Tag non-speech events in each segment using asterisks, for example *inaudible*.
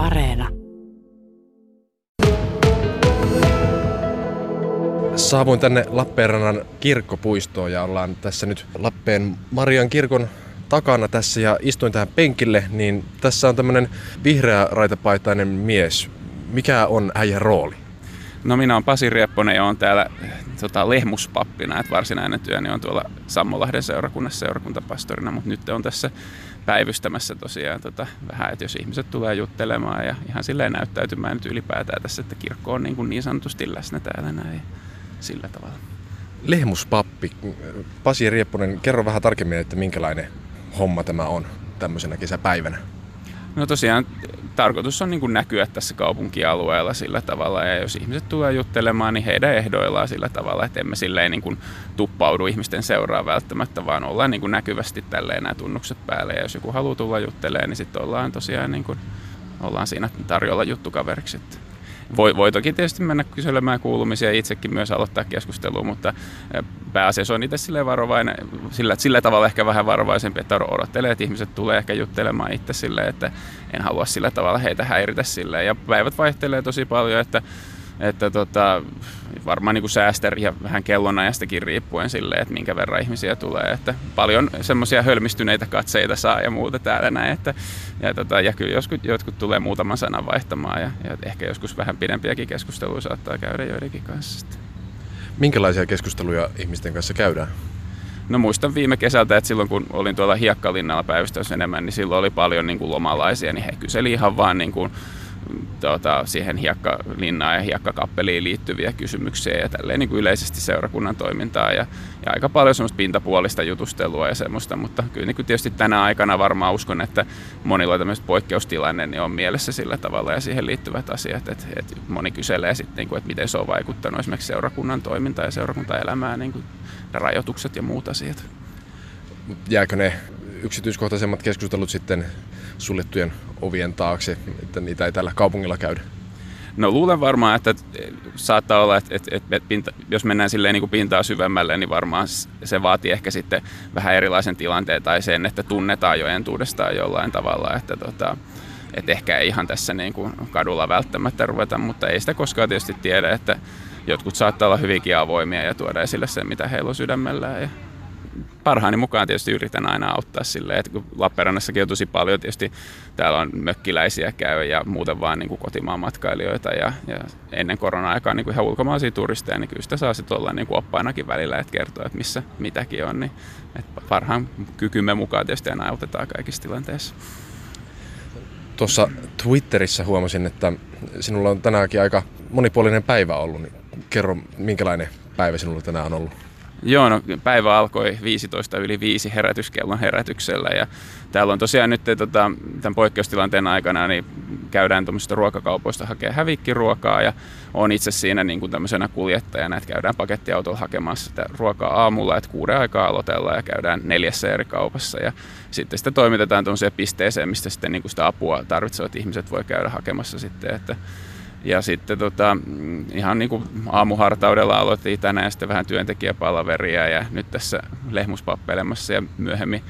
Areena. Saavuin tänne Lappeenrannan kirkkopuistoon ja ollaan tässä nyt Lappeen Marian kirkon takana tässä ja istuin tähän penkille, niin tässä on tämmöinen vihreä raitapaitainen mies. Mikä on äijän rooli? No minä olen Pasi Riepponen ja olen täällä tota, lehmuspappina, että varsinainen työni on tuolla Sammolahden seurakunnassa seurakuntapastorina, mutta nyt on tässä päivystämässä tosiaan tota, vähän, että jos ihmiset tulee juttelemaan ja ihan silleen näyttäytymään nyt ylipäätään tässä, että kirkko on niin, kuin niin sanotusti läsnä täällä näin sillä tavalla. Lehmuspappi. Pasi Riepponen, kerro vähän tarkemmin, että minkälainen homma tämä on tämmöisenä kesäpäivänä. No tosiaan tarkoitus on niin kuin näkyä tässä kaupunkialueella sillä tavalla ja jos ihmiset tulee juttelemaan, niin heidän ehdoillaan sillä tavalla, että emme silleen niin kuin tuppaudu ihmisten seuraa välttämättä, vaan ollaan niin kuin näkyvästi tälleen nämä tunnukset päälle ja jos joku haluaa tulla juttelemaan, niin sitten ollaan tosiaan niin kuin, ollaan siinä tarjolla juttukaveriksi. Että voi, voi toki tietysti mennä kyselemään kuulumisia ja itsekin myös aloittaa keskustelua, mutta pääasiassa on itse sille varovainen, sillä, sillä tavalla ehkä vähän varovaisempi, että odottelee, että ihmiset tulee ehkä juttelemaan itse silleen, että en halua sillä tavalla heitä häiritä silleen. Ja päivät vaihtelee tosi paljon, että että tota, varmaan niin säästä ja vähän kellonajastakin riippuen sille, että minkä verran ihmisiä tulee. Että paljon semmoisia hölmistyneitä katseita saa ja muuta täällä näin. Että, ja, tota, ja kyllä joskus, jotkut tulee muutaman sanan vaihtamaan ja, ja ehkä joskus vähän pidempiäkin keskusteluja saattaa käydä joidenkin kanssa. Minkälaisia keskusteluja ihmisten kanssa käydään? No muistan viime kesältä, että silloin kun olin tuolla Hiekkalinnalla päivystässä enemmän, niin silloin oli paljon niin kuin lomalaisia, niin he kyseli ihan vaan niin kuin tuota, siihen hiekkalinnaan ja hiekkakappeliin liittyviä kysymyksiä ja tälleen niin kuin yleisesti seurakunnan toimintaa ja, ja aika paljon semmoista pintapuolista jutustelua ja semmoista, mutta kyllä niin kuin tietysti tänä aikana varmaan uskon, että monilla tämmöistä poikkeustilanne niin on mielessä sillä tavalla ja siihen liittyvät asiat, että, että moni kyselee sitten, niin kuin, että miten se on vaikuttanut esimerkiksi seurakunnan toimintaan ja seurakuntaelämään, niin kuin rajoitukset ja muut asiat. Jääkö ne yksityiskohtaisemmat keskustelut sitten suljettujen ovien taakse, että niitä ei tällä kaupungilla käydä? No luulen varmaan, että saattaa olla, että, että, että pinta, jos mennään silleen niin kuin pintaa syvemmälle, niin varmaan se vaatii ehkä sitten vähän erilaisen tilanteen tai sen, että tunnetaan jo entuudestaan jollain tavalla, että tota, että ehkä ei ihan tässä niin kuin kadulla välttämättä ruveta, mutta ei sitä koskaan tietysti tiedä, että jotkut saattaa olla hyvinkin avoimia ja tuoda esille sen, mitä heillä on sydämellään. Ja parhaani mukaan tietysti yritän aina auttaa silleen, että kun Lappeenrannassakin on tosi paljon tietysti, täällä on mökkiläisiä käy ja muuten vaan niin kuin kotimaan matkailijoita ja, ja ennen korona-aikaa niin kuin ihan ulkomaalaisia turisteja, niin kyllä sitä saa sitten olla niin kuin oppainakin välillä, että kertoo, että missä mitäkin on, niin että parhaan kykymme mukaan tietysti aina autetaan kaikissa tilanteissa. Tuossa Twitterissä huomasin, että sinulla on tänäänkin aika monipuolinen päivä ollut, niin kerro minkälainen päivä sinulla tänään on ollut? Joo, no päivä alkoi 15 yli 5 herätyskellon herätyksellä ja täällä on tosiaan nyt tota, tämän poikkeustilanteen aikana niin käydään tuommoisista ruokakaupoista hakea hävikkiruokaa ja on itse siinä niin kuin tämmöisenä kuljettajana, että käydään pakettiautolla hakemassa sitä ruokaa aamulla, että kuuden aikaa aloitellaan ja käydään neljässä eri kaupassa ja sitten sitä toimitetaan tuommoiseen pisteeseen, mistä sitten niin kuin sitä apua tarvitsevat ihmiset voi käydä hakemassa sitten, että ja sitten tota, ihan niin kuin aamuhartaudella aloitettiin tänään ja sitten vähän työntekijäpalaveria ja nyt tässä lehmuspappeilemassa ja myöhemmin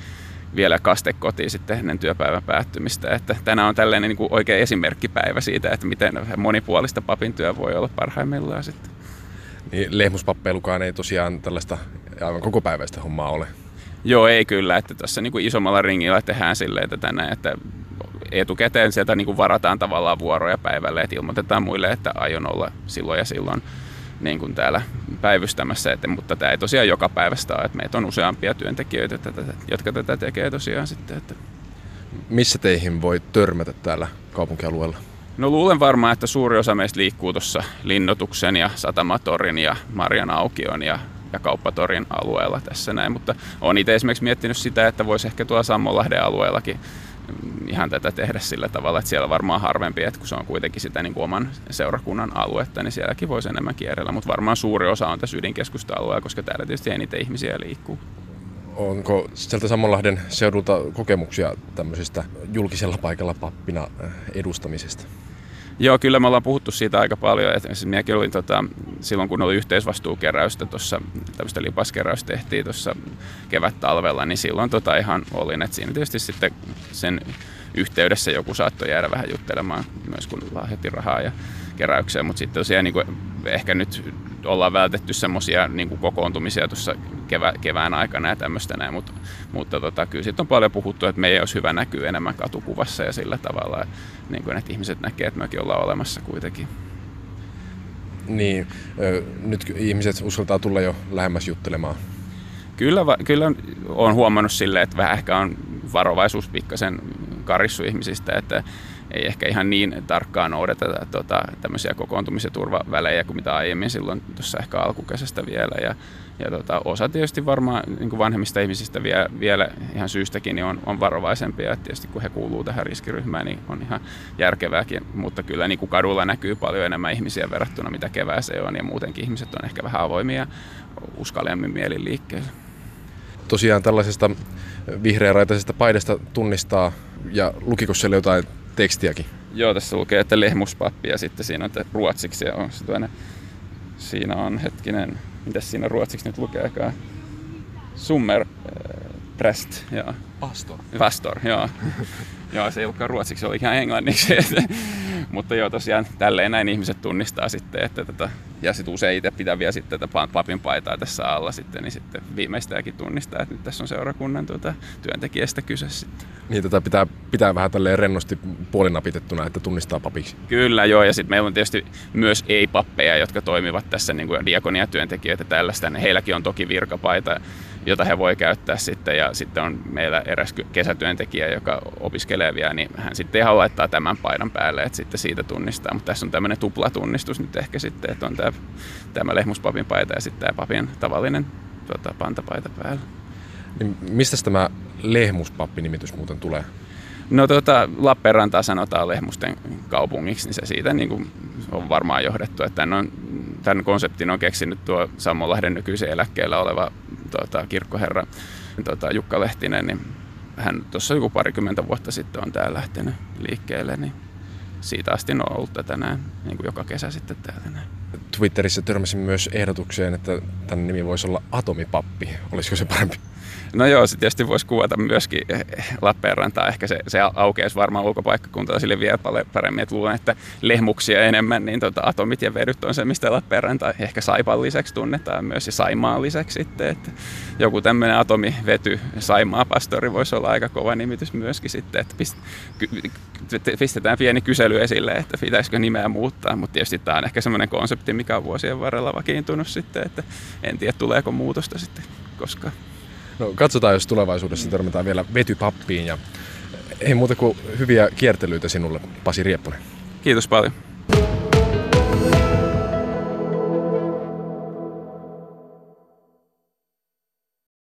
vielä kaste kotiin sitten ennen työpäivän päättymistä. Että tänään on tällainen niin kuin oikea esimerkkipäivä siitä, että miten monipuolista papin työ voi olla parhaimmillaan sitten. Niin lehmuspappeilukaan ei tosiaan tällaista aivan koko päiväistä hommaa ole. Joo, ei kyllä. Että tuossa niin kuin isommalla ringillä tehdään silleen, että tänään, että etukäteen sieltä niin kuin varataan tavallaan vuoroja päivälle, että ilmoitetaan muille, että aion olla silloin ja silloin niin kuin täällä päivystämässä, että, mutta tämä ei tosiaan joka päivästä ole, että meitä on useampia työntekijöitä, tätä, jotka tätä tekee tosiaan sitten. Että... Missä teihin voi törmätä täällä kaupunkialueella? No luulen varmaan, että suuri osa meistä liikkuu tuossa Linnotuksen ja Satamatorin ja Marjan Aukion ja, ja Kauppatorin alueella tässä näin, mutta olen itse esimerkiksi miettinyt sitä, että voisi ehkä tuolla Sammonlahden alueellakin ihan tätä tehdä sillä tavalla, että siellä varmaan harvempi, että kun se on kuitenkin sitä niin kuin oman seurakunnan aluetta, niin sielläkin voisi enemmän kierrellä, mutta varmaan suuri osa on tässä ydinkeskusta-alueella, koska täällä tietysti eniten ihmisiä liikkuu. Onko sieltä Samonlahden seudulta kokemuksia tämmöisestä julkisella paikalla pappina edustamisesta? Joo, kyllä me ollaan puhuttu siitä aika paljon. Että minäkin olin tota, silloin, kun oli yhteisvastuukeräystä, tuossa tämmöistä lipaskeräystä tehtiin tuossa kevät-talvella, niin silloin tota ihan olin. Että siinä tietysti sitten sen yhteydessä joku saattoi jäädä vähän juttelemaan myös kun lahjoitti rahaa ja keräykseen, mutta sitten tosiaan niin kuin ehkä nyt ollaan vältetty semmoisia niin kokoontumisia tuossa kevä, kevään aikana ja tämmöistä näin, mutta, mutta tota, kyllä sitten on paljon puhuttu, että meidän olisi hyvä näkyä enemmän katukuvassa ja sillä tavalla, niin kuin, että ihmiset näkee, että mekin ollaan olemassa kuitenkin. Niin, nyt ihmiset uskaltaa tulla jo lähemmäs juttelemaan. Kyllä, kyllä on huomannut silleen, että vähän ehkä on varovaisuus pikkasen karissu ihmisistä, että ei ehkä ihan niin tarkkaan noudateta tota, tämmöisiä kokoontumis- ja turvavälejä kuin mitä aiemmin silloin tuossa ehkä alkukesästä vielä. Ja, ja tota, osa tietysti varmaan niin vanhemmista ihmisistä vielä, vielä ihan syystäkin niin on, on varovaisempia. Et tietysti kun he kuuluu tähän riskiryhmään, niin on ihan järkevääkin. Mutta kyllä niin kuin kadulla näkyy paljon enemmän ihmisiä verrattuna mitä kevääseen on. Ja muutenkin ihmiset on ehkä vähän avoimia uskallemmin mielin liikkeelle. Tosiaan tällaisesta vihreäraitaisesta paidasta tunnistaa ja lukiko siellä jotain tekstiäkin? Joo, tässä lukee, että lehmuspappi ja sitten siinä on ruotsiksi ja on se siinä on hetkinen, mitä siinä ruotsiksi nyt lukeekaan? Summer äh, Prest, joo. Pastor. Pastor, joo. *laughs* joo, se ei ollutkaan ruotsiksi, se oli ihan englanniksi. *laughs* Mutta joo, tosiaan tälleen näin ihmiset tunnistaa sitten, että tätä, ja sitten usein itse pitää vielä sitten tätä papin paitaa tässä alla sitten, niin sitten viimeistäänkin tunnistaa, että nyt tässä on seurakunnan tuota, työntekijästä kyse sitten. Niin tätä pitää pitää vähän tälleen rennosti puolinapitettuna, että tunnistaa papiksi. Kyllä joo, ja sitten meillä on tietysti myös ei-pappeja, jotka toimivat tässä niin kuin diakoniatyöntekijöitä tällaista, heilläkin on toki virkapaita, jota he voi käyttää sitten. Ja sitten on meillä eräs kesätyöntekijä, joka opiskelee vielä, niin hän sitten ihan laittaa tämän paidan päälle, että sitten siitä tunnistaa. Mutta tässä on tämmöinen tuplatunnistus nyt ehkä sitten, että on tämä, tämä lehmuspapin paita ja sitten tämä papin tavallinen tota, pantapaita päällä. Niin mistä tämä lehmuspappi-nimitys muuten tulee? No tota, Lappeenrantaa sanotaan lehmusten kaupungiksi, niin se siitä niin kuin on varmaan johdettu. Että tämän, on, tämän konseptin on keksinyt tuo Sammonlahden nykyisen eläkkeellä oleva tota, kirkkoherra tota, Jukka Lehtinen, niin hän tuossa joku parikymmentä vuotta sitten on täällä lähtenyt liikkeelle, niin siitä asti on ollut tänään niin kuin joka kesä sitten täällä näin. Twitterissä törmäsin myös ehdotukseen, että tämän nimi voisi olla Atomipappi. Olisiko se parempi? No joo, se tietysti voisi kuvata myöskin Lappeenrantaa. Ehkä se, se aukeaisi varmaan ulkopaikkakuntalaisille vielä paljon paremmin. Et luulen, että lehmuksia enemmän, niin tota, atomit ja vedyt on se, mistä Lappeenranta ehkä Saipan lisäksi tunnetaan myös ja Saimaan lisäksi sitten. Että joku tämmöinen atomivety Saimaa pastori voisi olla aika kova nimitys myöskin sitten. Että pist, pistetään pieni kysely esille, että pitäisikö nimeä muuttaa, mutta tietysti tämä on ehkä semmoinen konsepti, mikä on vuosien varrella vakiintunut sitten, että en tiedä tuleeko muutosta sitten koskaan. No katsotaan, jos tulevaisuudessa törmätään vielä vetypappiin ja ei muuta kuin hyviä kiertelyitä sinulle, Pasi Riepponen. Kiitos paljon.